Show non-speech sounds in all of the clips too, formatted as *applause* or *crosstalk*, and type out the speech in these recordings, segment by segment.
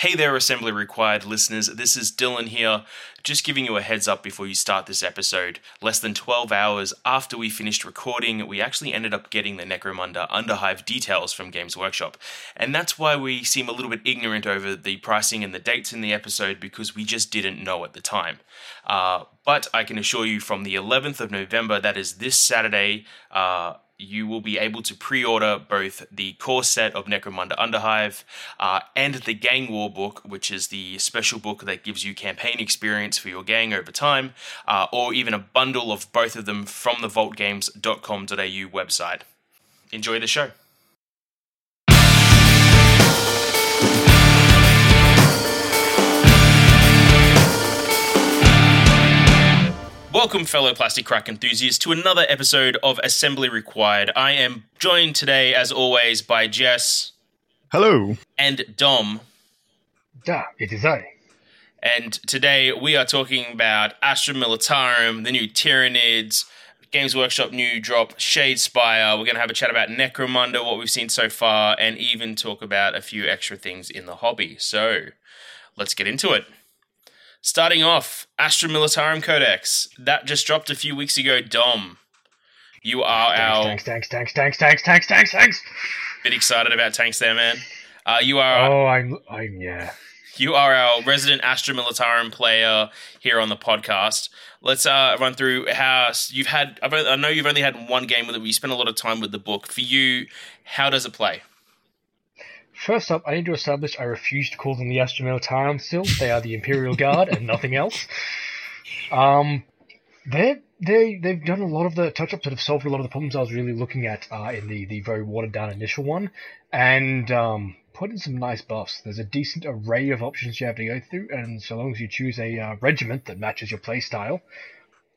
Hey there, Assembly Required listeners. This is Dylan here, just giving you a heads up before you start this episode. Less than 12 hours after we finished recording, we actually ended up getting the Necromunda Underhive details from Games Workshop. And that's why we seem a little bit ignorant over the pricing and the dates in the episode because we just didn't know at the time. Uh, but I can assure you from the 11th of November, that is this Saturday, uh, you will be able to pre-order both the core set of Necromunda Underhive uh, and the Gang War book, which is the special book that gives you campaign experience for your gang over time, uh, or even a bundle of both of them from the vaultgames.com.au website. Enjoy the show. Welcome, fellow plastic crack enthusiasts, to another episode of Assembly Required. I am joined today, as always, by Jess. Hello. And Dom. Da, it is I. And today we are talking about Astra Militarum, the new Tyranids, Games Workshop new drop, Shadespire. We're going to have a chat about Necromunda, what we've seen so far, and even talk about a few extra things in the hobby. So let's get into it. Starting off, Astra Militarum Codex. That just dropped a few weeks ago. Dom, you are our Tanks, tanks, tanks, tanks, tanks, tanks, tanks, tanks. bit excited about tanks there, man. Uh, you are Oh, I'm, I'm, yeah. you are our resident Astra Militarum player here on the podcast. Let's uh, run through how you've had. I've, I know you've only had one game with it. but You spent a lot of time with the book. For you, how does it play? First up, I need to establish I refuse to call them the Astra Militarum still. They are the Imperial Guard and nothing else. Um, they they they've done a lot of the touch ups that have solved a lot of the problems I was really looking at uh, in the the very watered down initial one, and um, put in some nice buffs. There's a decent array of options you have to go through, and so long as you choose a uh, regiment that matches your playstyle,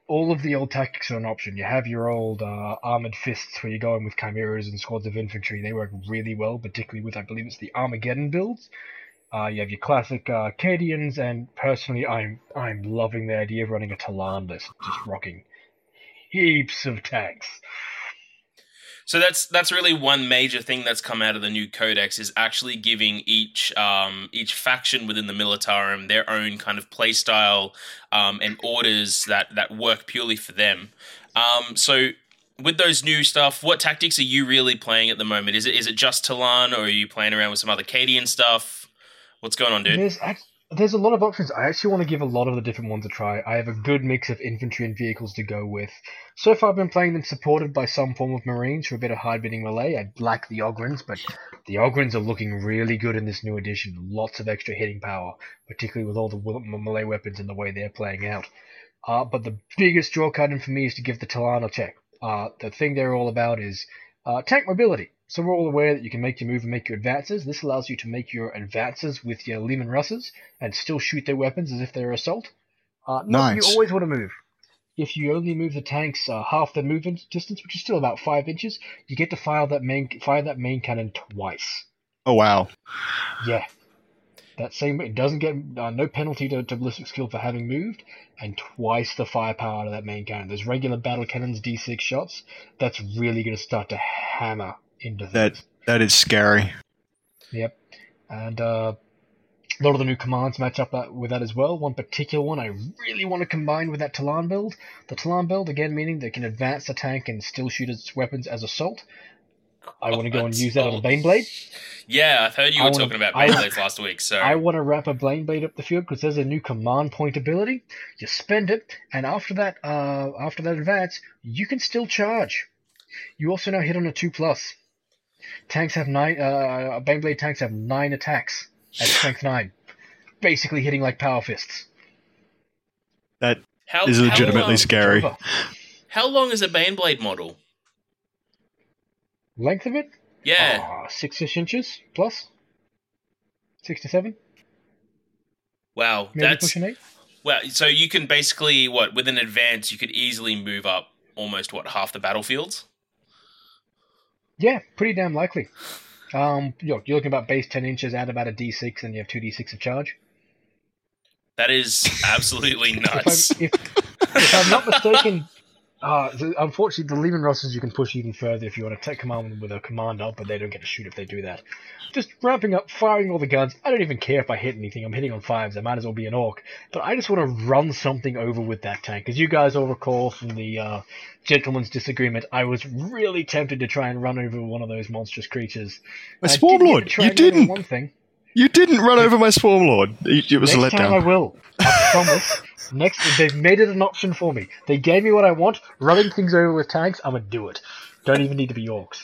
all of the old tactics are an option. You have your old uh, armored fists where you go in with chimeras and squads of infantry. They work really well, particularly with I believe it's the Armageddon builds. Uh, you have your classic uh, Cadians, and personally, I'm I'm loving the idea of running a Tallarn list, just rocking heaps of tanks. So that's that's really one major thing that's come out of the new codex is actually giving each um, each faction within the Militarum their own kind of playstyle um, and orders that that work purely for them. Um, so with those new stuff, what tactics are you really playing at the moment? Is it is it just Tallarn, or are you playing around with some other Cadian stuff? What's going on, dude? There's there's a lot of options. I actually want to give a lot of the different ones a try. I have a good mix of infantry and vehicles to go with. So far, I've been playing them supported by some form of marines for a bit of hard hitting melee. I like the Ogryns, but the Ogryns are looking really good in this new edition. Lots of extra hitting power, particularly with all the melee weapons and the way they're playing out. Uh, but the biggest draw card in for me is to give the Tallarn a check. Uh, the thing they're all about is uh, tank mobility. So we're all aware that you can make your move and make your advances. This allows you to make your advances with your Leman Russes and still shoot their weapons as if they're assault. Uh, Nice. You always want to move. If you only move the tanks uh, half their movement distance, which is still about five inches, you get to fire that main fire that main cannon twice. Oh wow. Yeah. That same it doesn't get uh, no penalty to, to ballistic skill for having moved, and twice the firepower out of that main cannon. There's regular battle cannons, D6 shots. That's really going to start to hammer into things. That that is scary. Yep. And uh, a lot of the new commands match up that, with that as well. One particular one I really want to combine with that Tallarn build. The Tallarn build, again, meaning they can advance the tank and still shoot its weapons as assault. I want to go and use that on a Baneblade. Yeah, I've heard you I were wanna- talking about I- Beyblades last week. So I want to wrap a Baneblade up the field because there's a new command point ability. You spend it, and after that, uh, after that advance, you can still charge. You also now hit on a two plus. Tanks have nine. Uh, Baneblade tanks have nine attacks at *sighs* strength nine, basically hitting like power fists. That how is how, legitimately um, scary. How long is a Baneblade model? Length of it? Yeah. Oh, six-ish inches plus. Six to seven, Wow, maybe that's pushing eight. well. So you can basically what with an advance, you could easily move up almost what half the battlefields. Yeah, pretty damn likely. Um, you're, you're looking about base ten inches, add about a d6, and you have two d6 of charge. That is absolutely If nuts. I'm, if, if I'm not mistaken, *laughs* Uh, the, unfortunately, the Leman Russes you can push even further if you want to take command with a commander, but they don't get to shoot if they do that. Just ramping up, firing all the guns. I don't even care if I hit anything. I'm hitting on fives. I might as well be an orc. But I just want to run something over with that tank. As you guys all recall from the uh, gentleman's disagreement, I was really tempted to try and run over one of those monstrous creatures. I Swarm did get to Lord, you and run over didn't. One thing. You didn't run over my Swarm Lord. It, it was Next a time I will. I promise. Next, they've made it an option for me. They gave me what I want. Running things over with tanks, I'm gonna do it. Don't even need to be orcs.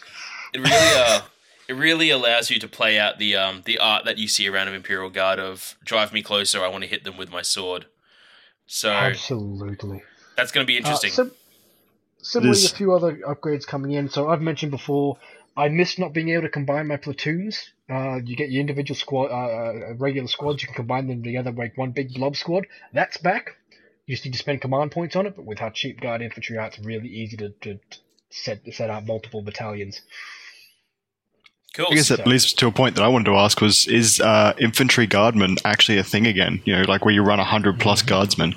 It really uh it really allows you to play out the um the art that you see around of Imperial Guard of drive me closer, I want to hit them with my sword. So Absolutely. that's going to be interesting. Uh, sim- similarly, is. a few other upgrades coming in. So I've mentioned before, I missed not being able to combine my platoons. Uh, you get your individual squad, uh, uh, regular squads. You can combine them together, make one big blob squad. That's back. You just need to spend command points on it. But with how cheap guard infantry are, it's really easy to, to set set out multiple battalions. cool. I guess that So- leads to a point that I wanted to ask was, is uh, infantry guardmen actually a thing again? You know, like where you run 100 plus Mm-hmm. guardsmen.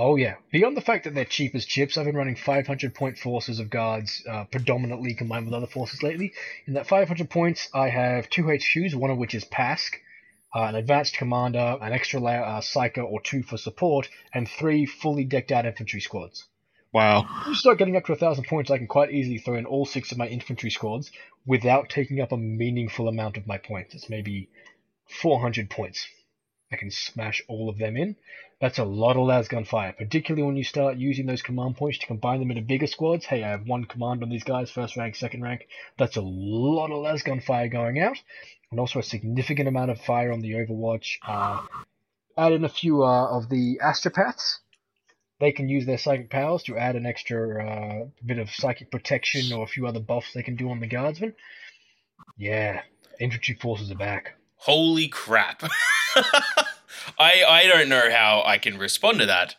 Oh yeah. Beyond the fact that they're cheap as chips, I've been running 500 point forces of guards, uh, predominantly combined with other forces lately. In that 500 points, I have two HQs, one of which is Pask, uh, an advanced commander, an extra la- uh, psycho or two for support, and three fully decked out infantry squads. Wow. When you start getting up to a thousand points, I can quite easily throw in all six of my infantry squads without taking up a meaningful amount of my points. It's maybe 400 points. I can smash all of them in. That's a lot of lasgun fire, particularly when you start using those command points to combine them into bigger squads. Hey, I have one command on these guys, first rank, second rank. That's a lot of lasgun fire going out, and also a significant amount of fire on the Overwatch. Uh, add in a few uh, of the astropaths they can use their psychic powers to add an extra uh, bit of psychic protection or a few other buffs they can do on the guardsmen. Yeah, infantry forces are back. Holy crap. *laughs* *laughs* I I don't know how I can respond to that.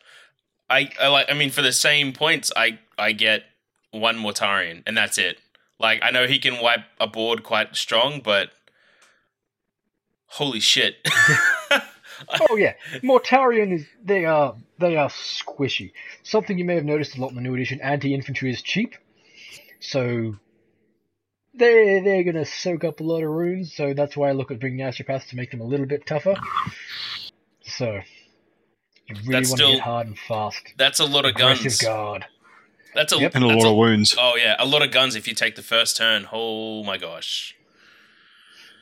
I, I like I mean for the same points I I get one Mortarion and that's it. Like I know he can wipe a board quite strong, but holy shit. *laughs* Oh yeah, Mortarion is they are they are squishy. Something you may have noticed a lot in the new edition: anti-infantry is cheap, so they they're gonna soak up a lot of runes. So that's why I look at bringing astropaths to make them a little bit tougher. So you really That's want to still- hard and fast. that's a lot of Aggressive guns. guard. That's a Yep. And a that's lot of wounds. Oh yeah, a lot of guns if you take the first turn. Oh my gosh.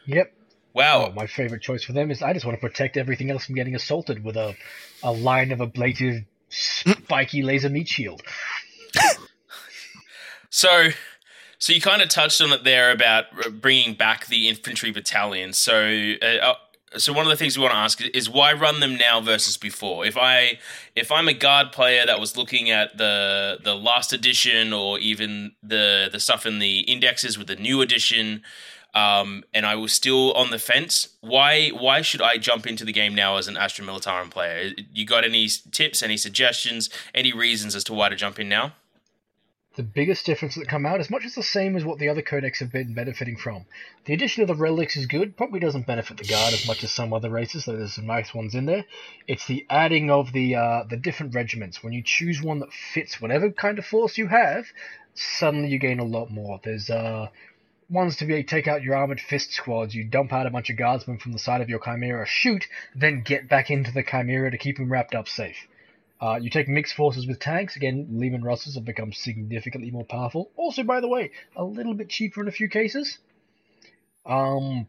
Yep. Wow. Oh, my favorite choice for them is I just want to protect everything else from getting assaulted with a, a line of ablative, spiky laser meat shield. *laughs* So, so you kind of touched on it there about uh, bringing back the infantry battalion. So, uh, uh, so one of the things we want to ask is why run them now versus before? If I if I'm a guard player that was looking at the the last edition or even the the stuff in the indexes with the new edition. Um, and I was still on the fence. Why? Why should I jump into the game now as an Astra Militarum player? You got any tips, any suggestions, any reasons as to why to jump in now? The biggest difference that come out is much as the same as what the other codex have been benefiting from. The addition of the relics is good, probably doesn't benefit the guard as much as some other races, though there's some nice ones in there. It's the adding of the uh, the different regiments. When you choose one that fits whatever kind of force you have, suddenly you gain a lot more. There's uh, ones to be able to take out your armored fist squads. You dump out a bunch of guardsmen from the side of your chimera, shoot, then get back into the chimera to keep them wrapped up safe. Uh, you take mixed forces with tanks. Again, Leman Russes have become significantly more powerful. Also, by the way, a little bit cheaper in a few cases. Um,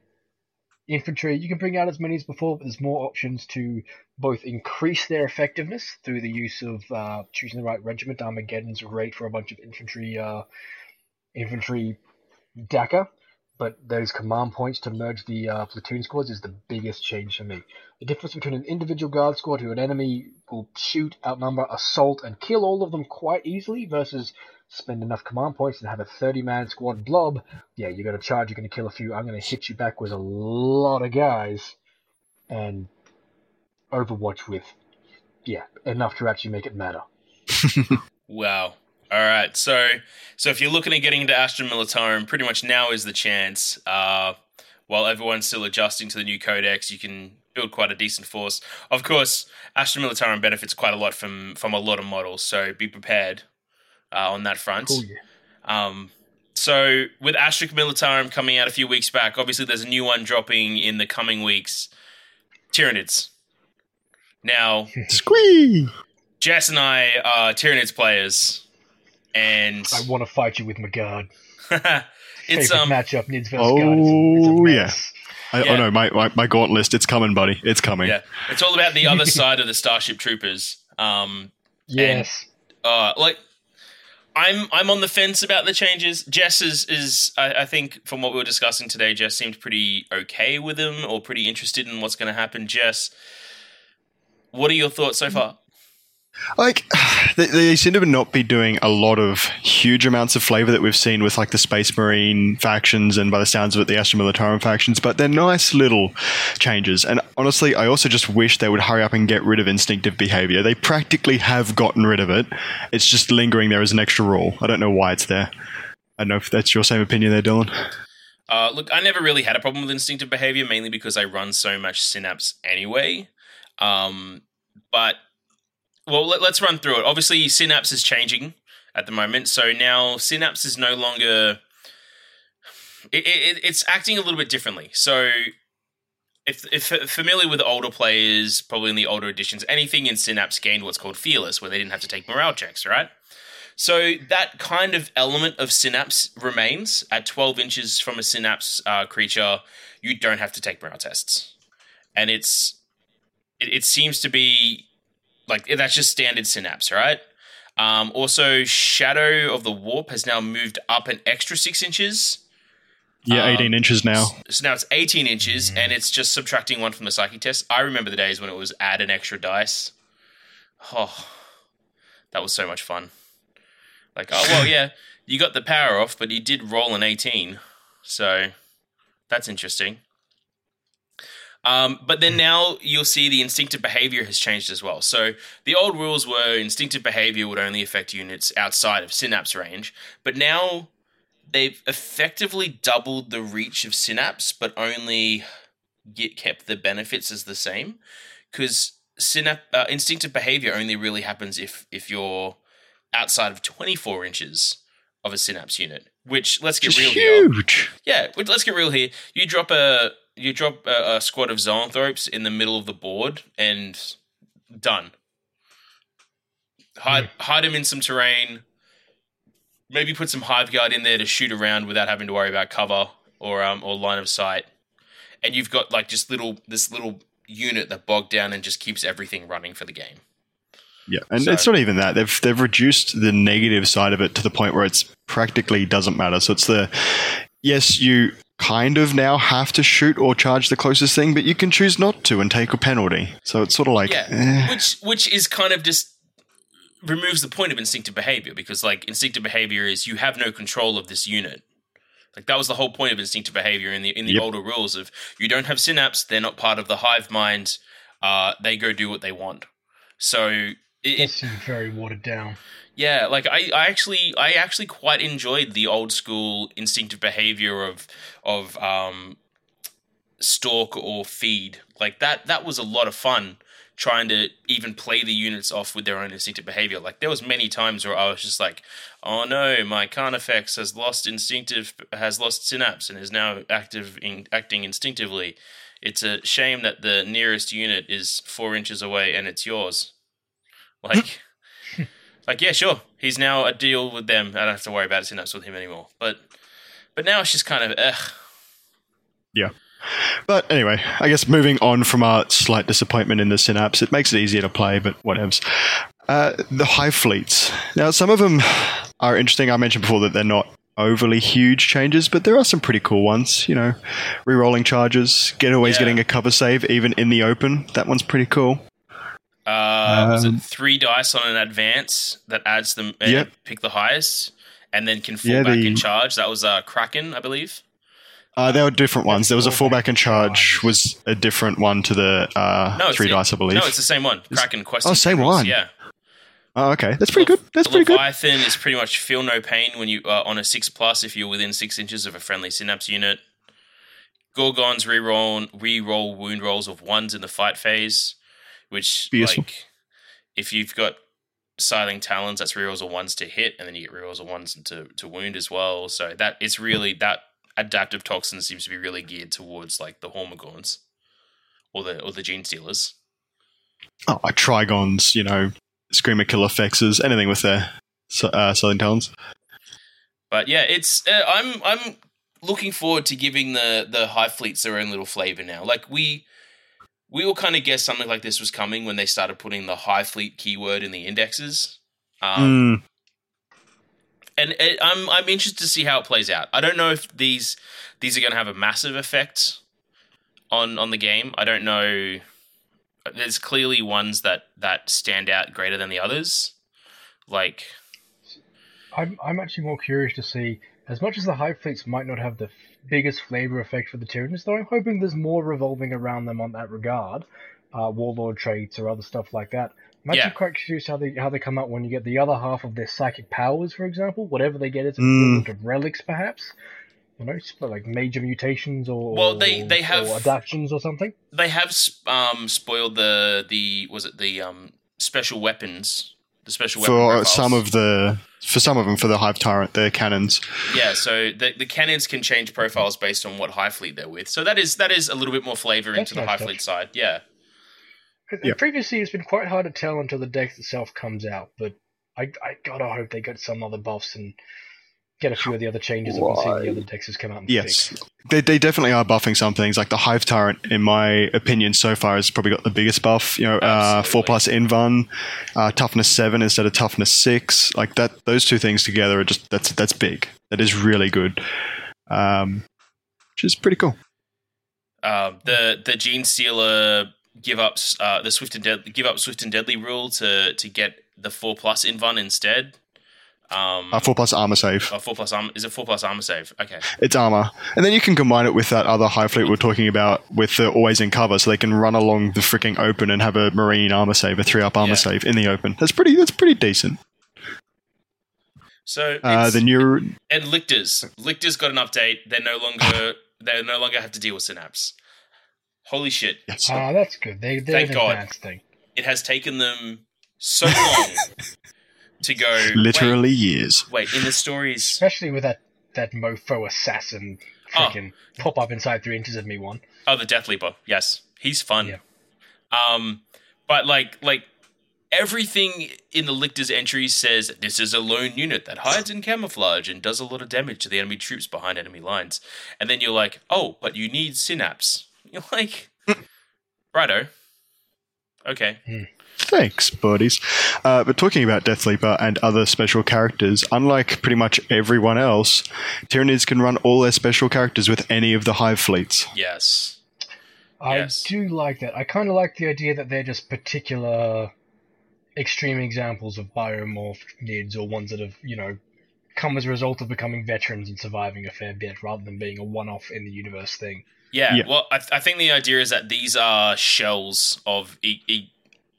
infantry, you can bring out as many as before, but there's more options to both increase their effectiveness through the use of uh, choosing the right regiment. Armageddon's great for a bunch of infantry, uh, infantry DACA, but those command points to merge the uh, platoon squads is the biggest change for me. The difference between an individual guard squad who an enemy will shoot, outnumber, assault, and kill all of them quite easily versus spend enough command points and have a 30 man squad blob. Yeah, you're going to charge, you're going to kill a few. I'm going to hit you back with a lot of guys and Overwatch with, yeah, enough to actually make it matter. *laughs* Wow. All right. So, so if you're looking at getting into Astra Militarum, pretty much now is the chance. Uh, while everyone's still adjusting to the new codex, you can build quite a decent force. Of course, Astra Militarum benefits quite a lot from from a lot of models, so be prepared. uh, on that front. Cool, yeah. Um, so with Astra Militarum coming out a few weeks back, obviously there's a new one dropping in the coming weeks. Tyranids. Now, *laughs* Squee! Jess and I are Tyranids players, and I want to fight you with Magard. *laughs* it's Favorite um matchup, Nids versus Guard. It's a, it's a Oh, yeah. mess. I, Yeah. Oh no, my, my, my gaunt list, it's coming, buddy. It's coming. yeah, it's all about the other *laughs* side of the Starship Troopers. Um, Yes. uh, like I'm I'm on the fence about the changes. Jess is is I, I think from what we were discussing today, Jess seemed pretty okay with them or pretty interested in what's going to happen. Jess, what are your thoughts so far? Like, *sighs* they, they seem to not be doing a lot of huge amounts of flavor that we've seen with like the Space Marine factions and by the sounds of it, the Astra Militarum factions, but they're nice little changes. And honestly, I also just wish they would hurry up and get rid of instinctive behavior. They practically have gotten rid of it. It's just lingering there as an extra rule. I don't know why it's there. I don't know if that's your same opinion there, Dylan. Uh, look, I never really had a problem with instinctive behavior, mainly because I run so much Synapse anyway. Um, but well, let, us run through it. Obviously, Synapse is changing at the moment, so now Synapse is no longer. It, it, it's acting a little bit differently. So, if if familiar with older players, probably in the older editions, anything in Synapse gained what's called Fearless, where they didn't have to take morale checks, right? So that kind of element of synapse remains at 12 inches from a synapse uh, creature. You don't have to take morale tests, and it's it, it seems to be like that's just standard synapse, right? Um, also, Shadow of the Warp has now moved up an extra six inches. Yeah, Um, 18 inches now. So now it's 18 inches, and it's just subtracting one from the psychic test. I remember the days when it was add an extra dice. Oh, that was so much fun. Like, oh, well, *laughs* yeah, you got the power off, but you did roll an 18. So that's interesting. Um, but then now you'll see the instinctive behavior has changed as well. So the old rules were instinctive behavior would only affect units outside of synapse range, but now they've effectively doubled the reach of synapse, but only get kept the benefits as the same. Because synap- uh, instinctive behavior only really happens if if you're outside of 24 inches of a synapse unit. Which let's get Just real here. huge. Yeah, let's get real here. You drop a you drop a, a squad of zoanthropes in the middle of the board, and done. Hide hide them in some terrain. Maybe put some hive guard in there to shoot around without having to worry about cover or um or line of sight. And you've got like just little this little unit that bogged down and just keeps everything running for the game. Yeah, and So- it's not even that. They've they've reduced the negative side of it to the point where it's practically doesn't matter. So it's the yes, you kind of now have to shoot or charge the closest thing, but you can choose not to and take a penalty. So it's sort of like yeah, eh. which which is kind of just removes the point of instinctive behavior because like instinctive behavior is you have no control of this unit. Like that was the whole point of instinctive behavior in the in the Yep. older rules of you don't have synapse, they're not part of the hive mind. Uh, they go do what they want. So it, That it, seemed very watered down. Yeah, like I, I actually I actually quite enjoyed the old school instinctive behavior of of um stalk or feed. Like that that was a lot of fun trying to even play the units off with their own instinctive behavior. Like there was many times where I was just like, "Oh no, my Carnifex has lost instinctive has lost synapse and is now active in acting instinctively. It's a shame that the nearest unit is 4 inches away and it's yours." Like like yeah, sure. He's now a deal with them. I don't have to worry about synapse with him anymore. But but now it's just kind of ugh. Yeah. But anyway, I guess moving on from our slight disappointment in the synapse, it makes it easier to play, but whatevs. Uh, the hive fleets. Now, some of them are interesting. I mentioned before that they're not overly huge changes, but there are some pretty cool ones. You know, re-rolling charges, getaways Yeah. getting a cover save even in the open. That one's pretty cool. Uh, was Um, it three dice on an advance that adds them and Yep. pick the highest and then can fall Yeah, back the- in charge? That was uh, Kraken, I believe. Uh, there were different ones. There was a Fallback fallback and charge charge. was a different one to the uh, No, three the- dice, I believe. No, it's the same one. Kraken quest. Oh, same one. Yeah, oh, okay, that's pretty good. That's the pretty good. Leviathan is pretty much feel no pain when you uh, on a six plus if you're within six inches of a friendly synapse unit. Gorgons reroll reroll wound rolls of ones in the fight phase, which Beautiful. like if you've got Scything Talons, that's rerolls of ones to hit, and then you get rerolls of ones to, to wound as well. So that it's really that adaptive toxin seems to be really geared towards like the Hormagaunts or the or the Gene Stealers. Oh, like Trygons, you know, Screamer Killer Fexes, anything with their uh, Scything Talons. But yeah, it's uh, I'm I'm looking forward to giving the the hive fleets their own little flavor now. Like we we all kind of guessed something like this was coming when they started putting the hive fleet keyword in the indexes. Um, Mm, and it, I'm I'm interested to see how it plays out. I don't know if these these are going to have a massive effect on on the game. I don't know. There's clearly ones that that stand out greater than the others. Like I'm I'm actually more curious to see. As much as the hive fleets might not have the f- biggest flavor effect for the Tyranids, though, I'm hoping there's more revolving around them on that regard, uh, warlord traits or other stuff like that. I'm actually Yeah. quite curious how they how they come out when you get the other half of their psychic powers, for example. Whatever they get is Mm. equivalent of relics, perhaps. You know, sp- like major mutations or Well, they- they have- or adaptions or something. they have um spoiled the the was it the um special weapons the special weapon for profiles. some of the for some of them for the Hive Tyrant, their cannons. yeah so the, the cannons can change profiles based on what hive fleet they're with so that is that is a little bit more flavor That's into the nice high touch. fleet side yeah 'Cause Yeah. Previously, it's been quite hard to tell until the deck itself comes out, but I, I gotta hope they get some other buffs and get a few of the other changes that we've seen the other decks come out and Yes, fixed. they, they definitely are buffing some things. Like the Hive Tyrant, in my opinion, so far has probably got the biggest buff. You know, uh, four plus Invuln, uh, toughness seven instead of toughness six. Like that, those two things together are just that's that's big. That is really good. Um, which is pretty cool. um the the gene stealer give up uh the swift and deadly give up swift and deadly rule to to get the four plus invuln instead um Uh, four plus armor save. A four plus armor is it four plus armor save okay It's armor, and then you can combine it with that other hive Fleet we're talking about with the always in cover, so they can run along the freaking open and have a marine armor save, a three up armor Yeah. save in the open. That's pretty. That's pretty decent. so Uh, the new And Lictors. Lictors got an update. They're no longer *sighs* they no longer have to deal with synapse. Holy shit. yes, Ah, that's good. They, they're Thank God. thing. It has taken them so long *laughs* to go literally years. Wait, wait, in the stories Especially with that, that mofo assassin Oh. pop up inside three inches of me one. Oh, the Death Leaper. Yes. He's fun. Yeah. Um but like like everything in the Lictors entries says this is a lone unit that hides in camouflage and does a lot of damage to the enemy troops behind enemy lines. And then you're like, "Oh, but you need synapse." *laughs* You're like, *laughs* "Righto." Okay. Thanks, buddies. Uh, but talking about Death Leaper and other special characters, unlike pretty much everyone else, Tyranids can run all their special characters with any of the Hive fleets. Yes. I Yes. do like that. I kind of like the idea that they're just particular extreme examples of biomorphed nids or ones that have, you know, come as a result of becoming veterans and surviving a fair bit rather than being a one off in the universe thing. Yeah, Yeah. well, I, I think the idea is that these are shells of e- e-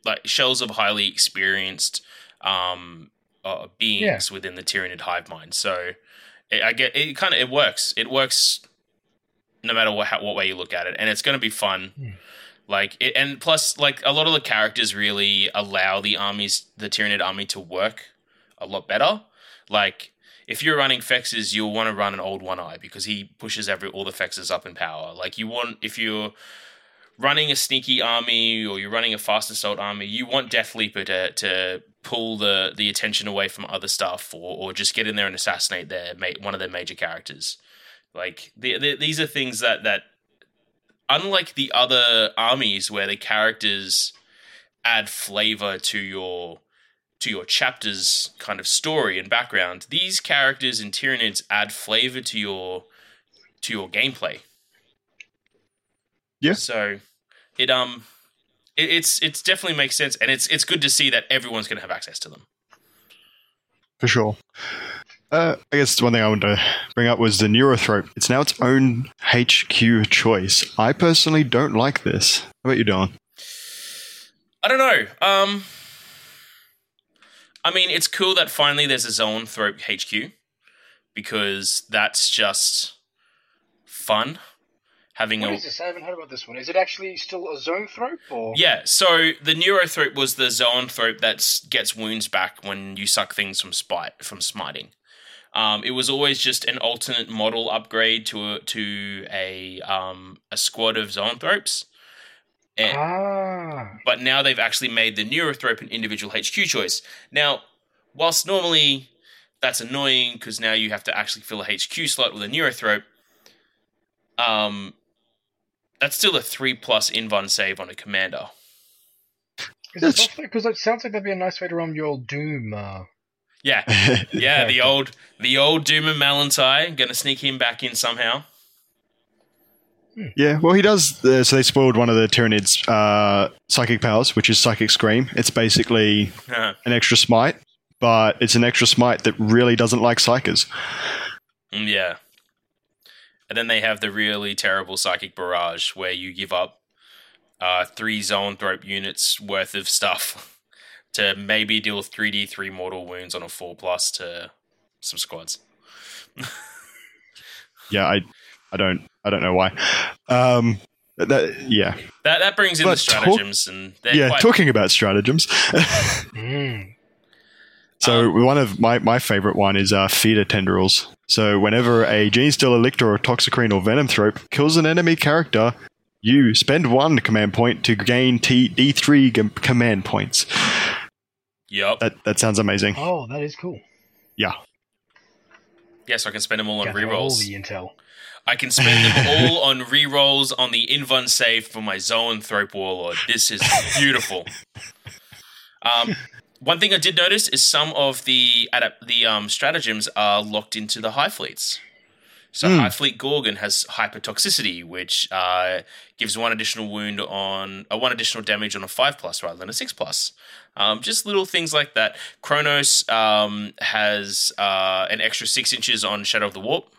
like shells of highly experienced um, uh, beings within the Tyranid hive mind. So it, I get it. Kind of it works. It works no matter what how, what way you look at it, and it's going to be fun. Hmm. Like it, and plus, like a lot of the characters really allow the armies, the Tyranid army, to work a lot better. Like if you're running Fexes, you'll want to run an old one eye because he pushes every all the Fexes up in power. Like you want if you're running a sneaky army or you're running a fast assault army, you want Death Leaper to to pull the the attention away from other stuff or or just get in there and assassinate their one of their major characters. Like the, the, these are things that that unlike the other armies where the characters add flavor to your to your chapter's kind of story and background, these characters in Tyranids add flavor to your to your gameplay. Yeah. So it um it, it's it's definitely makes sense and it's it's good to see that everyone's gonna have access to them. For sure. Uh, I guess one thing I wanted to bring up was the Neurothrope. It's now its own HQ choice. I personally don't like this. How about you, Don? I don't know. Um I mean it's cool that finally there's a zoanthrope HQ because that's just fun having What a is this? I haven't heard about this one. Is it actually still a zoanthrope or? yeah. So the neurothrope was the zoanthrope that gets wounds back when you suck things from spite from smiting. Um, it was always just an alternate model upgrade to a, to a um, a squad of zoanthropes. And, Ah. but now they've actually made the neurothrope an individual HQ choice. Now, whilst normally that's annoying because now you have to actually fill a HQ slot with a neurothrope, um, that's still a three plus invuln save on a commander. Is That's- because it sounds like that'd be a nice way to run your old Doom. Uh, *laughs* Yeah, yeah, the old the old Doom and Malan'tai gonna sneak him back in somehow. yeah, well, he does. Uh, so they spoiled one of the Tyranids' uh, psychic powers, which is Psychic Scream. It's basically Uh, an extra smite, but it's an extra smite that really doesn't like psykers. Mm, yeah. And then they have the really terrible psychic barrage where you give up uh, three zoanthrope units worth of stuff *laughs* to maybe deal 3d3 mortal wounds on a 4 plus to some squads. *laughs* Yeah, I, I don't, I don't know why. Um, that, yeah, That that brings in But the stratagems and they're yeah. quite Talking about stratagems. *laughs* mm. So one of my, my favorite one is uh, feeder tendrils. So whenever a gene stealer, lictor, or toxicrene or venomthrope kills an enemy character, you spend one command point to gain T- D3 g- command points. Yup. That that sounds amazing. Oh, that is cool. Yeah. Yes, I can spend them all on Gather all rerolls. the intel. I can spend them *laughs* all on rerolls on the invuln save for my Zoanthrope Warlord. This is beautiful. *laughs* Um, one thing I did notice is some of the adap- the um, stratagems are locked into the Hive Fleets. So Hmm. Hive Fleet Gorgon has hypertoxicity, which uh, gives one additional wound on uh, one additional damage on a five plus rather than a six plus. Um, just little things like that. Kronos um, has uh, an extra six inches on Shadow of the Warp.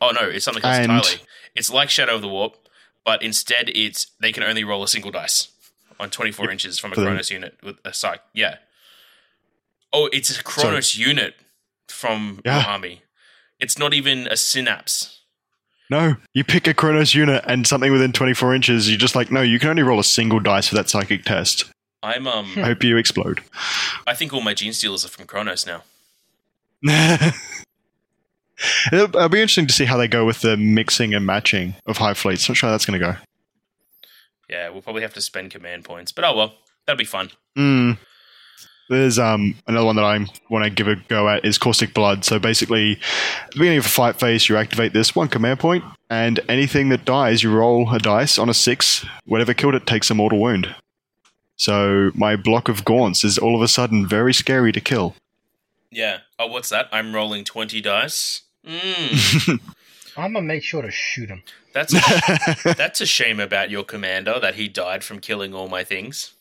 Oh no, it's something else And- entirely. It's like Shadow of the Warp, but instead it's they can only roll a single dice on 24 inches from a Kronos unit with a psych. Yeah. Oh, it's a Kronos unit from Yeah. It's not even a synapse. No, you pick a Kronos unit and something within 24 inches. You're just like, no, you can only roll a single dice for that psychic test. I'm um. I hope you explode. I think all my gene stealers are from Kronos now. *laughs* It'll, it'll be interesting to see how they go with the mixing and matching of hive fleets. Not sure how that's going to go. Yeah, we'll probably have to spend command points, but oh well, that'll be fun. Mm. There's um another one that I want to give a go at is Caustic Blood. So basically, at the beginning of a fight phase, you activate this one command point, and anything that dies, you roll a dice on a six. Whatever killed it takes a mortal wound. So my block of gaunts is all of a sudden very scary to kill. Yeah. Oh, what's that? I'm rolling 20 dice. Mm, *laughs* I'm gonna make sure to shoot him. that's a, *laughs* that's a shame about your commander that he died from killing all my things.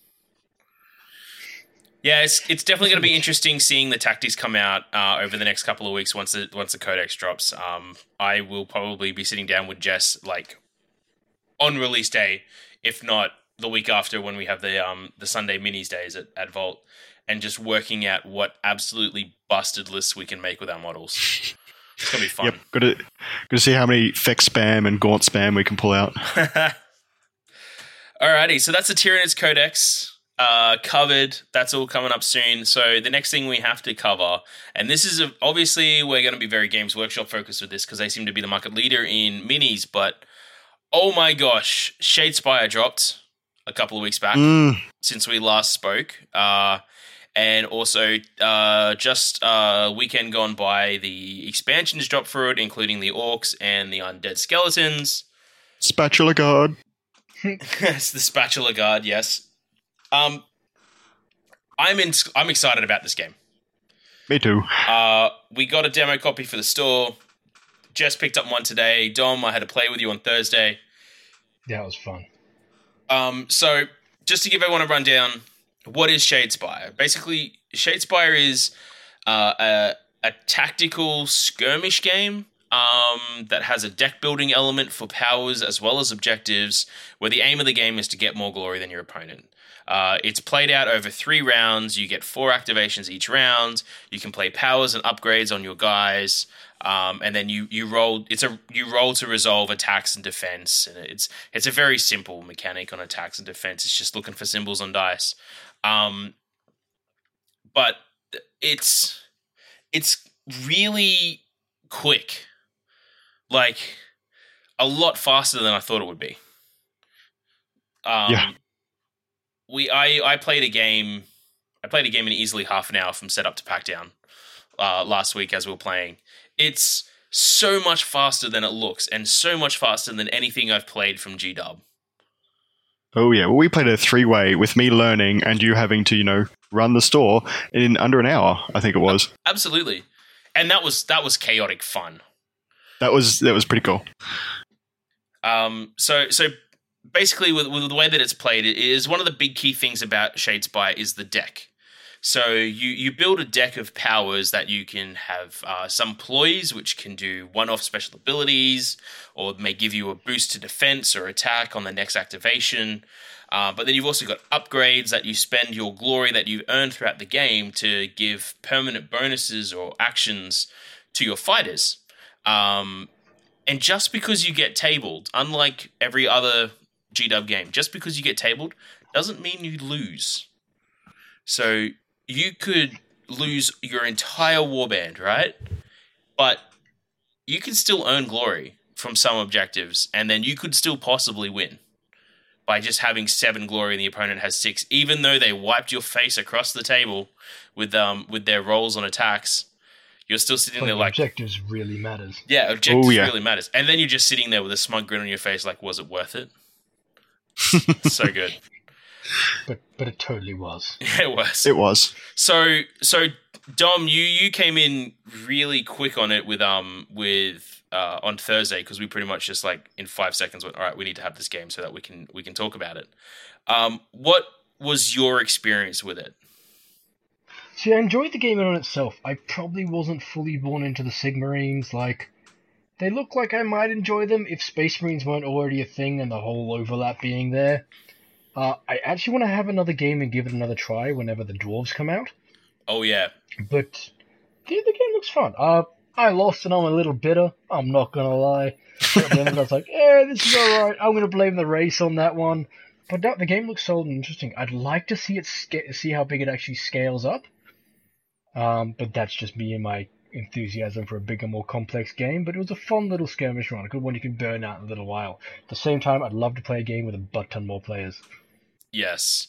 Yeah, it's, it's definitely going to be *laughs* interesting seeing the tactics come out uh, over the next couple of weeks once the once the codex drops. Um, I will probably be sitting down with Jess like on release day, if not the week after when we have the um the Sunday minis days at, at Vault, and just working out what absolutely busted lists we can make with our models. *laughs* It's gonna be fun. Yep, got to got to see how many fex spam and gaunt spam we can pull out. *laughs* Alrighty, so that's the Tyrannus Codex uh, covered. That's all coming up soon. So the next thing we have to cover, and this is a, obviously we're going to be very Games Workshop focused with this because they seem to be the market leader in minis. But oh my gosh, Shadespire dropped a couple of weeks back Mm, since we last spoke. Uh, and also, uh, just uh, weekend gone by, the expansions dropped for it, including the orcs and the undead skeletons. spatula guard. it's *laughs* the spatula guard, yes. Um, I'm in. I'm excited about this game. Me too. Uh, we got a demo copy for the store. Jess picked up one today. Dom, I had to play with you on Thursday. That was fun. Um, so just to give everyone a rundown, what is Shadespire? Basically, Shadespire is uh, a, a tactical skirmish game um, that has a deck building element for powers as well as objectives, where the aim of the game is to get more glory than your opponent. Uh, it's played out over three rounds. You get four activations each round. You can play powers and upgrades on your guys, um, and then you you roll. It's a you roll to resolve attacks and defense. And it's it's a very simple mechanic on attacks and defense. It's just looking for symbols on dice. Um, but it's it's really quick, like a lot faster than I thought it would be. Um, Yeah. We I I played a game. I played a game in easily half an hour from setup to pack down uh, last week as we were playing. It's so much faster than it looks, and so much faster than anything I've played from G Dub. Oh yeah, well we played a three way with me learning and you having to you know run the store in under an hour. I think it was. Absolutely, and that was that was chaotic fun. That was that was pretty cool. Um, so so basically, with, with the way that it's played, it is one of the big key things about Shadespire is the deck. So you you build a deck of powers that you can have uh, some ploys, which can do one-off special abilities, or may give you a boost to defense or attack on the next activation. Uh, but then you've also got upgrades that you spend your glory that you've earned throughout the game to give permanent bonuses or actions to your fighters. Um, and just because you get tabled, unlike every other GW game, just because you get tabled doesn't mean you lose. So you could lose your entire warband, right? But you can still earn glory from some objectives, and then you could still possibly win by just having seven glory and the opponent has six, even though they wiped your face across the table with um with their rolls on attacks. You're still sitting But there like objectives really matters. yeah, objectives Oh, yeah. really matters. And then you're just sitting there with a smug grin on your face, like, was it worth it? *laughs* so good. But but it totally was. *laughs* it was. It was. So so Dom, you you came in really quick on it with um with uh, on Thursday because we pretty much just like in five seconds went, all right, we need to have this game so that we can we can talk about it. Um, what was your experience with it? See, I enjoyed the game in on itself. I probably wasn't fully born into the Sigmarines. Like, they look like I might enjoy them if Space Marines weren't already a thing and the whole overlap being there. Uh, I actually want to have another game and give it another try whenever the dwarves come out. Oh yeah, But the, the game looks fun. Uh, I lost and I'm a little bitter. I'm not gonna lie. At the end I was like, *laughs* "Yeah, this is all right." I'm gonna blame the race on that one. But no, the game looks solid and interesting. I'd like to see it sca- see how big it actually scales up. Um, but that's just me and my enthusiasm for a bigger, more complex game. But it was a fun little skirmish run, a good one you can burn out in a little while. At the same time, I'd love to play a game with a butt ton more players. Yes.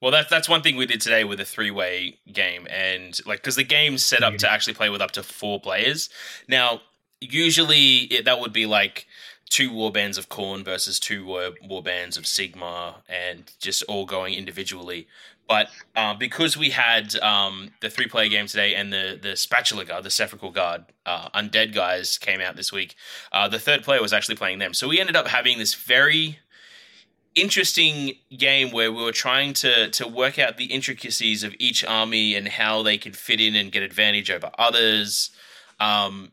Well, that's that's one thing we did today with a three way game, and like because the game's set up to actually play with up to four players. Now, usually it, that would be like two warbands of Khorne versus two war, warbands of Sigmar, and just all going individually. But uh, because we had um, the three player game today and the the Spatula Guard, the Sepulchral Guard, uh, Undead guys came out this week, uh, the third player was actually playing them. So we ended up having this very interesting game where we were trying to to work out the intricacies of each army and how they could fit in and get advantage over others. Um,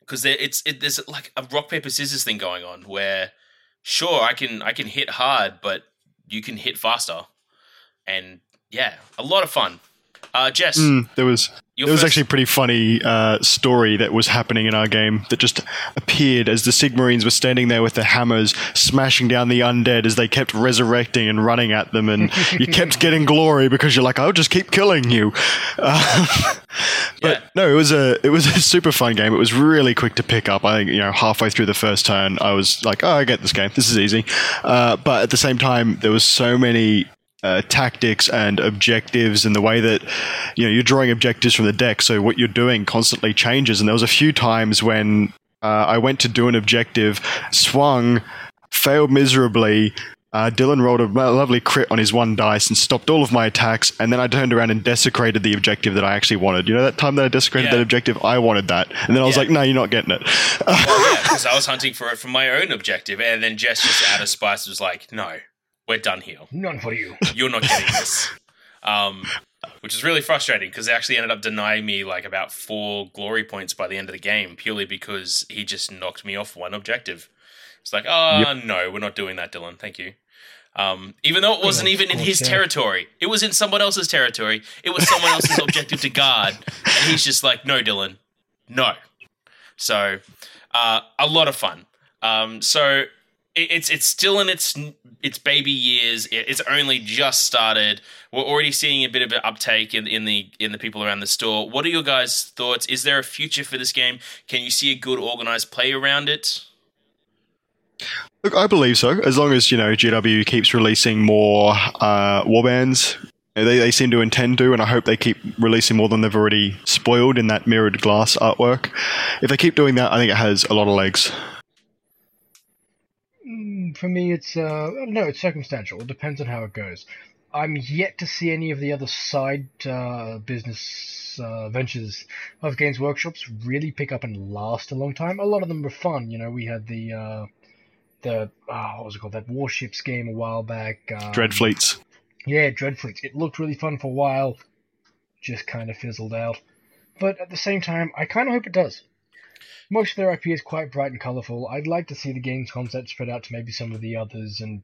because there, it's it, there's like a rock paper scissors thing going on where sure I can I can hit hard, but you can hit faster, and yeah, a lot of fun. Uh, Jess, Mm, there was your there was actually a pretty funny uh, story that was happening in our game that just appeared as the Sigmarines were standing there with their hammers, smashing down the undead as they kept resurrecting and running at them, and you *laughs* kept getting glory because you're like, I'll just keep killing you. *laughs* Uh, but Yeah. no, it was a it was a super fun game. It was really quick to pick up. I think you know halfway through the first turn, I was like, oh, I get this game. This is easy. Uh, but at the same time, there was so many uh, tactics and objectives and the way that you know you're drawing objectives from the deck so what you're doing constantly changes and there was a few times when uh, i went to do an objective swung failed miserably uh, Dylan rolled a lovely crit on his one dice and stopped all of my attacks, and then I turned around and desecrated the objective that I actually wanted. You know that time that I desecrated Yeah. that objective, I wanted that, and then I was Yeah. like, "No, you're not getting it." because *laughs* I was hunting for it from my own objective, and then Jess just out of spice was like, "No, we're done here. None for you. *laughs* You're not getting this." Um, which is really frustrating because they actually ended up denying me like about four glory points by the end of the game purely because he just knocked me off one objective. It's like, oh yep. no, we're not doing that, Dylan. Thank you. Um, even though it wasn't even in his territory, it was in someone else's territory. It was someone else's *laughs* objective to guard, and he's just like, "No, Dylan, no." So, uh, a lot of fun. Um, so it's it's still in its its baby years. It's only just started. We're already seeing a bit of an uptake in in the in the people around the store. What are your guys' thoughts? Is there a future for this game? Can you see a good organized play around it? Look, I believe so. As long as you know GW keeps releasing more uh, warbands, they, they seem to intend to, and I hope they keep releasing more than they've already spoiled in that mirrored glass artwork. If they keep doing that, I think it has a lot of legs. For me, it's uh, no, it's circumstantial. It depends on how it goes. I'm yet to see any of the other side uh, business uh, ventures of Games Workshops really pick up and last a long time. A lot of them were fun. You know, we had the uh, the oh, what was it called that warships game a while back. Um, Dread Fleets. Yeah, Dread Fleets. It looked really fun for a while, just kind of fizzled out. But at the same time, I kind of hope it does. Most IP is quite bright and colourful. I'd like to see the game's concept spread out to maybe some of the others, and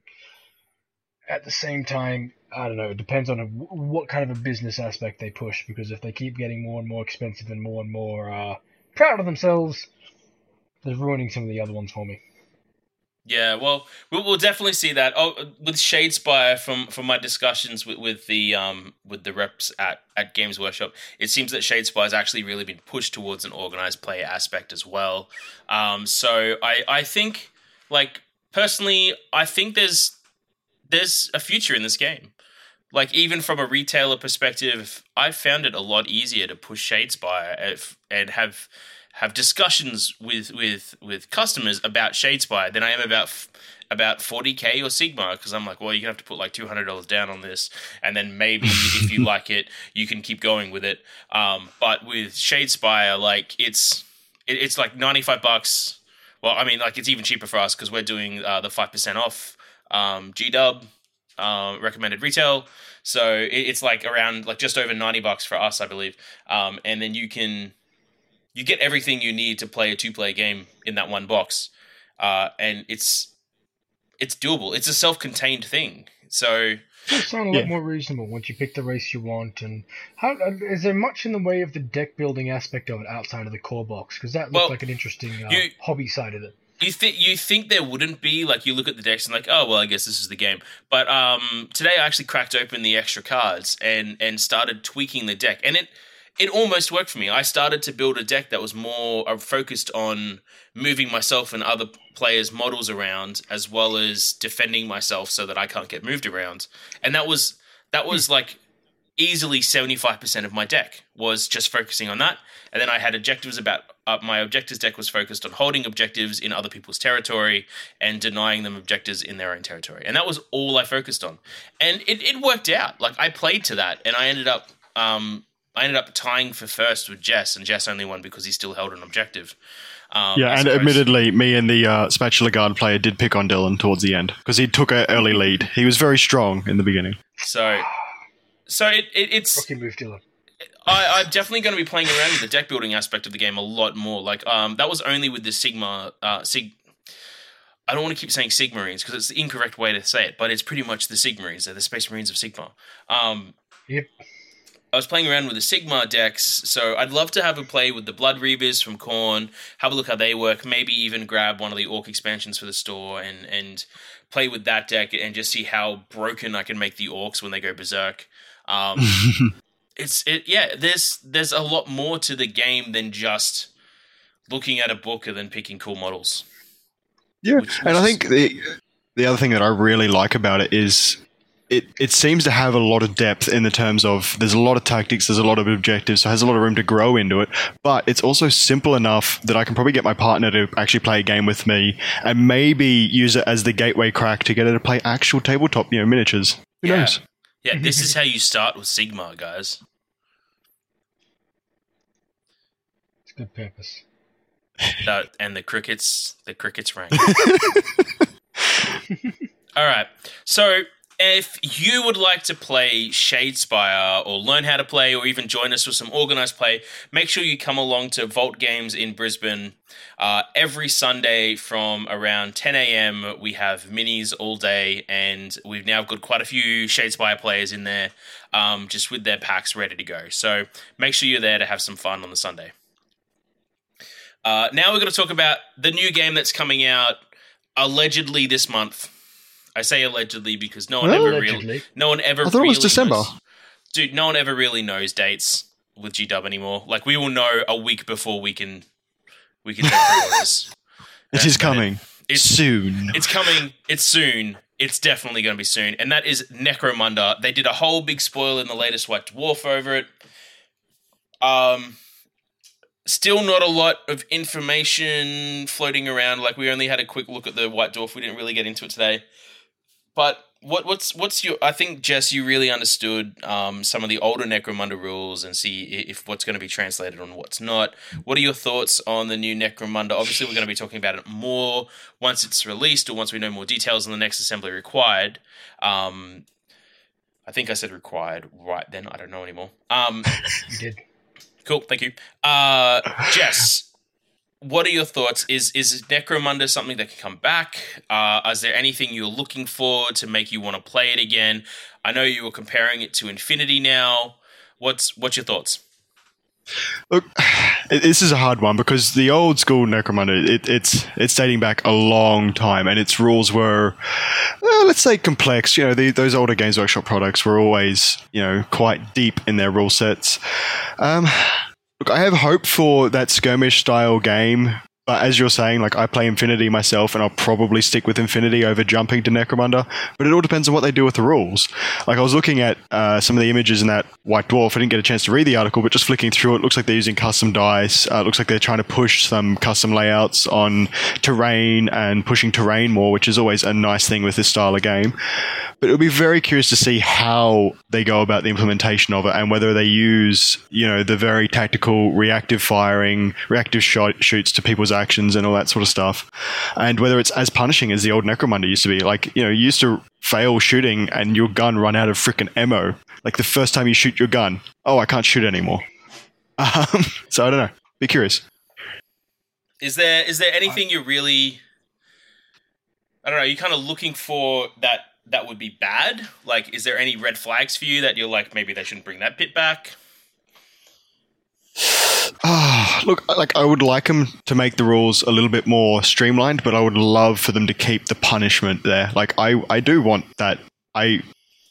at the same time, I don't know. It depends on a, what kind of a business aspect they push. Because if they keep getting more and more expensive and more and more uh, proud of themselves, they're ruining some of the other ones for me. Yeah, well, we'll, definitely see that. Oh, with Shadespire, from from my discussions with, with the um with the reps at, at Games Workshop, it seems that Shadespire has actually really been pushed towards an organized play aspect as well. Um, so I I think like personally, I think there's there's a future in this game. Like even from a retailer perspective, I've found it a lot easier to push Shadespire and have have discussions with with with customers about Shadespire than I am about about 40k or Sigmar because I'm like, well, you're gonna have to put like two hundred dollars down on this, and then maybe if you *laughs* like it, you can keep going with it. Um, but with Shadespire, like it's it, it's like ninety five bucks. Well, I mean, like it's even cheaper for us because we're doing uh, the five percent off um, G Dub uh, recommended retail. So it, it's like around like just over ninety bucks for us, I believe. Um, and then you can you get everything you need to play a two player game in that one box, uh, and it's it's doable. It's a self contained thing. So it sound a yeah. lot more reasonable once you pick the race you want. And how uh, is there much in the way of the deck building aspect of it outside of the core box? Because that looks well, like an interesting uh, you, hobby side of it. You think you think there wouldn't be like you look at the decks and like oh well I guess this is the game but um today I actually cracked open the extra cards and and started tweaking the deck and it it almost worked for me. I started to build a deck that was more uh, focused on moving myself and other players' models around, as well as defending myself so that I can't get moved around. And that was that was like easily seventy five percent of my deck was just focusing on that. And then I had objectives about uh, my objectives deck was focused on holding objectives in other people's territory and denying them objectives in their own territory. And that was all I focused on. And it, it worked out. Like I played to that and I ended up um, I ended up tying for first with Jess, and Jess only won because he still held an objective. Um, yeah, and admittedly, me and the uh, Sepulchral Guard player did pick on Dylan towards the end because he took an early lead. He was very strong in the beginning. So, so it, it, it's rookie move, Dylan. I, am definitely going to be playing around with the deck building aspect of the game a lot more. Like, um, that was only with the Sigmar, uh, Sig. I don't want to keep saying Sigmarines because it's the incorrect way to say it, but it's pretty much the Sigmarines. They're the Space Marines of Sigmar. Um, yep. I was playing around with the Sigmar decks, so I'd love to have a play with the Blood Reavers from Khorne, have a look how they work, maybe even grab one of the Orc expansions for the store and and play with that deck and just see how broken I can make the Orcs when they go berserk. Um, *laughs* it's it yeah. There's there's a lot more to the game than just looking at a book and then picking cool models. Yeah, which, which and I think the the other thing that I really like about it is it, it seems to have a lot of depth in the terms of there's a lot of tactics, there's a lot of objectives, so it has a lot of room to grow into it. But it's also simple enough that I can probably get my partner to actually play a game with me and maybe use it as the gateway crack to get her to play actual tabletop, you know, miniatures. Who yeah. knows? Yeah, this is how you start with Sigmar, guys. It's good purpose. Uh, and the crickets, the crickets rang. *laughs* All right, so if you would like to play Shadespire or learn how to play or even join us for some organized play, make sure you come along to Vault Games in Brisbane uh, every Sunday from around 10 a.m. We have minis all day, and we've now got quite a few Shadespire players in there um, just with their packs ready to go. So make sure you're there to have some fun on the Sunday. Uh, now we're going to talk about the new game that's coming out allegedly this month. I say allegedly because no one ever really, no one ever. I thought it was December. knows- dude. No one ever really knows dates with G Dub anymore. Like we will know a week before we can we can take. It is *laughs* coming It's soon. it's coming. It's soon. It's definitely going to be soon, and that is Necromunda. They did a whole big spoil in the latest White Dwarf over it. Um, still not a lot of information floating around. Like we only had a quick look at the White Dwarf. We didn't really get into it today. But what what's what's your? I think Jess, you really understood um, some of the older Necromunda rules and see if what's going to be translated and what's not. What are your thoughts on the new Necromunda? Obviously, we're going to be talking about it more once it's released or once we know more details on the next assembly required. Um, I think I said required right then. I don't know anymore. Um, *laughs* You did. Cool, thank you. Uh, Jess, what are your thoughts? Is is Necromunda something that can come back? Uh, is there anything you're looking for to make you want to play it again? I know you were comparing it to Infinity now. What's what's your thoughts? Look, *sighs* this is a hard one because the old school Necromunda, it, it's it's dating back a long time, and its rules were, uh, let's say, complex. You know, the, those older Games Workshop products were always, you know, quite deep in their rule sets. Um, look, I have hope for that skirmish style game. But as you're saying, like I play Infinity myself, and I'll probably stick with Infinity over jumping to Necromunda. But it all depends on what they do with the rules. Like I was looking at uh, some of the images in that White Dwarf. I didn't get a chance to read the article, but just flicking through it, looks like they're using custom dice. Uh, it looks like they're trying to push some custom layouts on terrain and pushing terrain more, which is always a nice thing with this style of game. But it'll be very curious to see how they go about the implementation of it and whether they use, you know, the very tactical reactive firing, reactive shot shoots to people's actions and all that sort of stuff. And whether it's as punishing as the old Necromunda used to be. Like, you know, you used to fail shooting and your gun run out of freaking ammo. Like the first time you shoot your gun, oh, I can't shoot anymore. *laughs* Um, so I don't know. Be curious. Is there is there anything you're really I don't know, you're kind of looking for that that would be bad? Like is there any red flags for you that you're like maybe they shouldn't bring that bit back? *sighs* Ah, look, like I would like them to make the rules a little bit more streamlined, but I would love for them to keep the punishment there. Like I, I do want that. I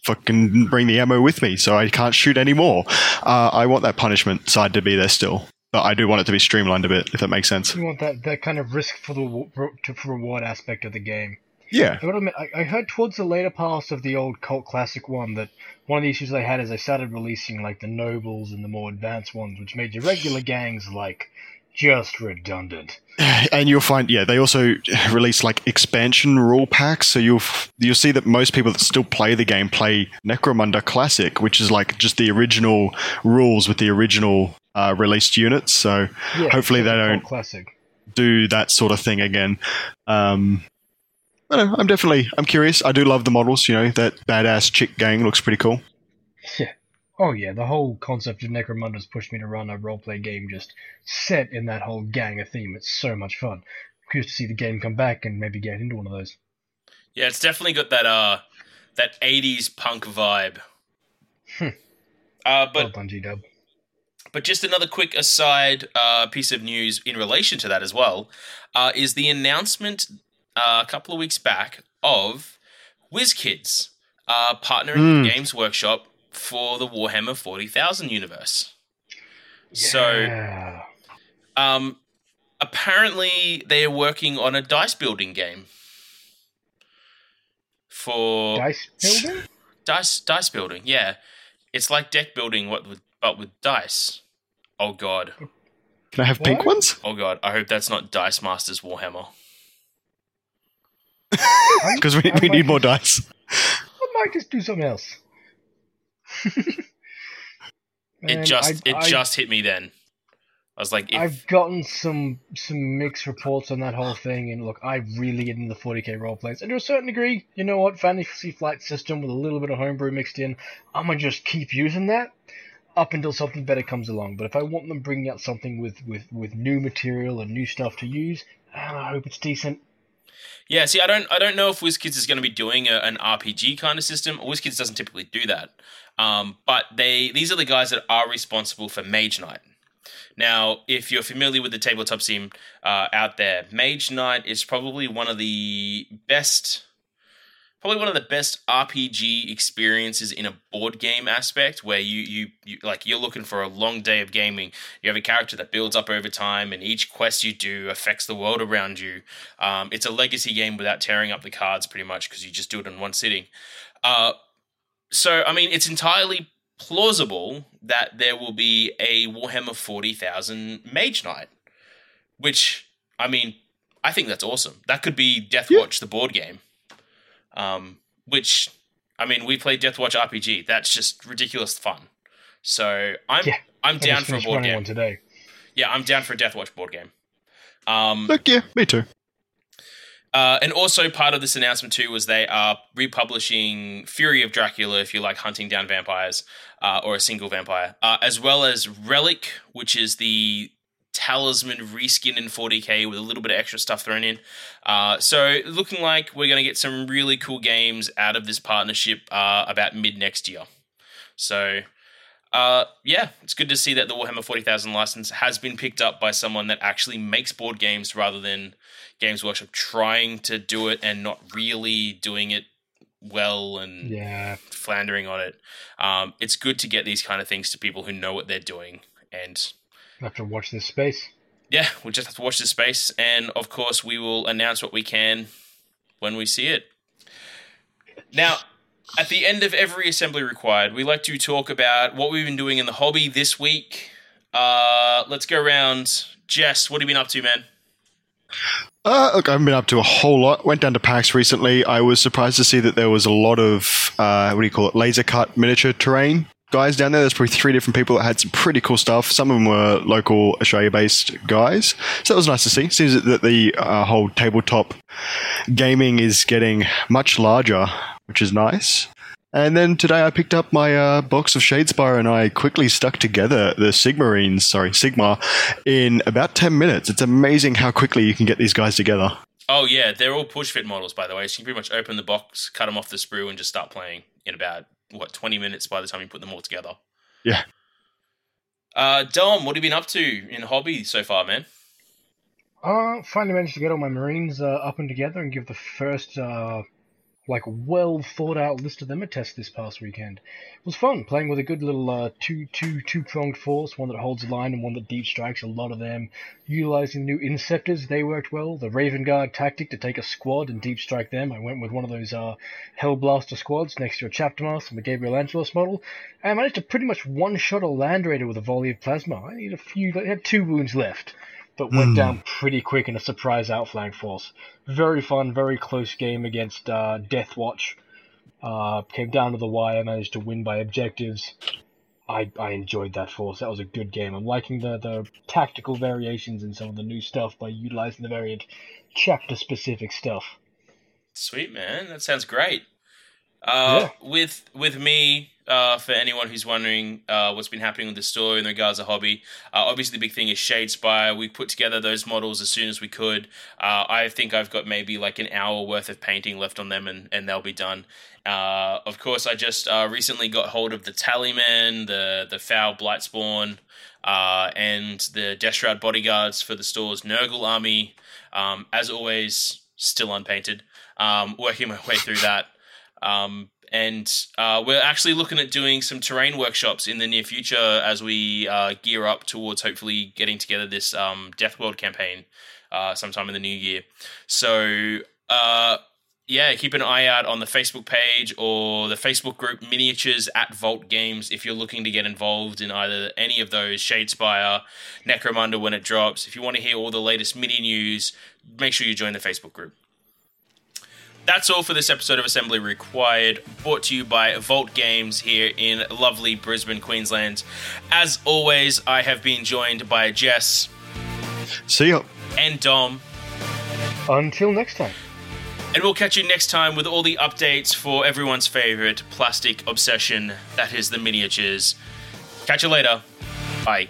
fucking bring the ammo with me, so I can't shoot anymore. Uh, I want that punishment side to be there still, but I do want it to be streamlined a bit, if that makes sense. You want that, that kind of risk for the wa- ro- to for reward aspect of the game. Yeah, I, admit, I, I heard towards the later parts of the old cult classic one that one of the issues they had is they started releasing like the nobles and the more advanced ones, which made your regular *sighs* gangs like just redundant. *sighs* and you'll find yeah they also *sighs* release like expansion rule packs so you'll f- you'll see that most people that still play the game play necromunda classic which is like just the original rules with the original uh, released units so Yeah, hopefully they don't classic. do that sort of thing again um know, I'm definitely I'm curious. I do love the models. You know that badass chick gang looks pretty cool. Yeah. Oh yeah, the whole concept of Necromunda's pushed me to run a roleplay game just set in that whole gang of theme. It's so much fun. Curious to see the game come back and maybe get into one of those. Yeah, it's definitely got that uh that 80s punk vibe. Hmm. uh but done, G-Dub. But just another quick aside uh, piece of news in relation to that as well uh, is the announcement uh, a couple of weeks back of WizKids uh, partnering Mm. with Games Workshop for the Warhammer 40,000 universe. So, um, apparently, they are working on a dice building game for dice building. *laughs* dice dice building. Yeah, it's like deck building, what with but with dice. Oh god. Can I have pink ones? Oh god, I hope that's not Dice Masters Warhammer. *laughs* Because we, I we need more just- dice. I might just do something else. *laughs* It just I- it I- just hit me then. I was like, if, I've gotten some some mixed reports on that whole thing, and look, I really get into the 40k role plays, and to a certain degree, you know what, Fantasy Flight system with a little bit of homebrew mixed in, I'm gonna just keep using that up until something better comes along. But if I want them bringing out something with with with new material and new stuff to use, and I hope it's decent. Yeah, see, I don't, I don't know if WizKids is going to be doing a, an RPG kind of system. WizKids doesn't typically do that, um, but they, these are the guys that are responsible for Mage Knight. Now, if you're familiar with the tabletop sim uh, out there, Mage Knight is probably one of the best probably one of the best RPG experiences in a board game aspect where you, you you like you're looking for a long day of gaming. You have a character that builds up over time, and each quest you do affects the world around you. Um, it's a legacy game without tearing up the cards, pretty much, because you just do it in one sitting. Uh, so I mean, it's entirely plausible that there will be a Warhammer forty thousand Mage Knight, which I mean, I think that's awesome. That could be Deathwatch, yeah. the board game. Um, which, I mean, we played Deathwatch RPG. That's just ridiculous fun. So I'm yeah, I'm down for a board game today. Yeah, I'm down for a Deathwatch board game. Um, Look, yeah, me too. Uh, and also part of this announcement too was they are republishing Fury of Dracula if you like hunting down vampires uh, or a single vampire, uh, as well as Relic, which is the talisman reskin in 40k with a little bit of extra stuff thrown in. Uh, so looking like we're going to get some really cool games out of this partnership uh, about mid next year. So uh, yeah, it's good to see that the Warhammer 40,000 license has been picked up by someone that actually makes board games rather than Games Workshop trying to do it and not really doing it well and yeah. floundering on it. Um, it's good to get these kind of things to people who know what they're doing and have to watch this space. Yeah, we'll just have to watch this space, and of course, we will announce what we can when we see it. Now, at the end of every assembly required, we like to talk about what we've been doing in the hobby this week. Uh, let's go around. Jess, what have you been up to, man? Uh, look, I haven't been up to a whole lot. Went down to PAX recently. I was surprised to see that there was a lot of uh, what do you call it, laser cut miniature terrain guys down there. There's probably three different people that had some pretty cool stuff. Some of them were local Australia-based guys, so that was nice to see. Seems that the uh, whole tabletop gaming is getting much larger, which is nice. And then today I picked up my uh, box of Shadespire and I quickly stuck together the Sigmarines, sorry, Sigmar, in about 10 minutes. It's amazing how quickly you can get these guys together. Oh, yeah, they're all push fit models, by the way. So you can pretty much open the box, cut them off the sprue, and just start playing in about what twenty minutes by the time you put them all together. Yeah. Uh, Dom, what have you been up to in hobby so far, man? Uh, finally managed to get all my Marines uh, up and together and give the first uh, like well thought out list of them a test this past weekend. It was fun playing with a good little uh, two two two pronged force, one that holds line and one that deep strikes. A lot of them utilizing new Inceptors, they worked well. The Raven Guard tactic to take a squad and deep strike them. I went with one of those uh, Hellblaster squads next to a Chapter Master and the Gabriel Angelos model. And I managed to pretty much one shot a Land Raider with a volley of plasma. I need a few. I had two wounds left but went mm. down pretty quick in a surprise outflank force. Very fun, very close game against uh, Deathwatch. Uh, came down to the wire, managed to win by objectives. I, I enjoyed that force. That was a good game. I'm liking the, the tactical variations in some of the new stuff by utilizing the variant chapter specific stuff. Sweet man, that sounds great. Uh, yeah. With with me, uh, for anyone who's wondering uh, what's been happening with the store in regards to hobby. Uh, obviously, the big thing is Shadespire. We put together those models as soon as we could. Uh, I think I've got maybe like an hour worth of painting left on them, and, and they'll be done. Uh, of course, I just uh, recently got hold of the Tallyman, the the Foul Blightspawn, and the Deathshroud bodyguards for the store's Nurgle army. Um, as always, still unpainted. Um, working my way through that. Um, and uh, we're actually looking at doing some terrain workshops in the near future as we uh, gear up towards hopefully getting together this um, Death World campaign uh, sometime in the new year. So uh, yeah, keep an eye out on the Facebook page or the Facebook group Miniatures at Vault Games if you're looking to get involved in either any of those Shadespire, Necromunda when it drops. If you want to hear all the latest mini news, make sure you join the Facebook group. That's all for this episode of Assembly Required, brought to you by Vault Games here in lovely Brisbane, Queensland. As always, I have been joined by Jess. See ya. And Dom. Until next time. And we'll catch you next time with all the updates for everyone's favorite plastic obsession that is the miniatures. Catch you later. Bye.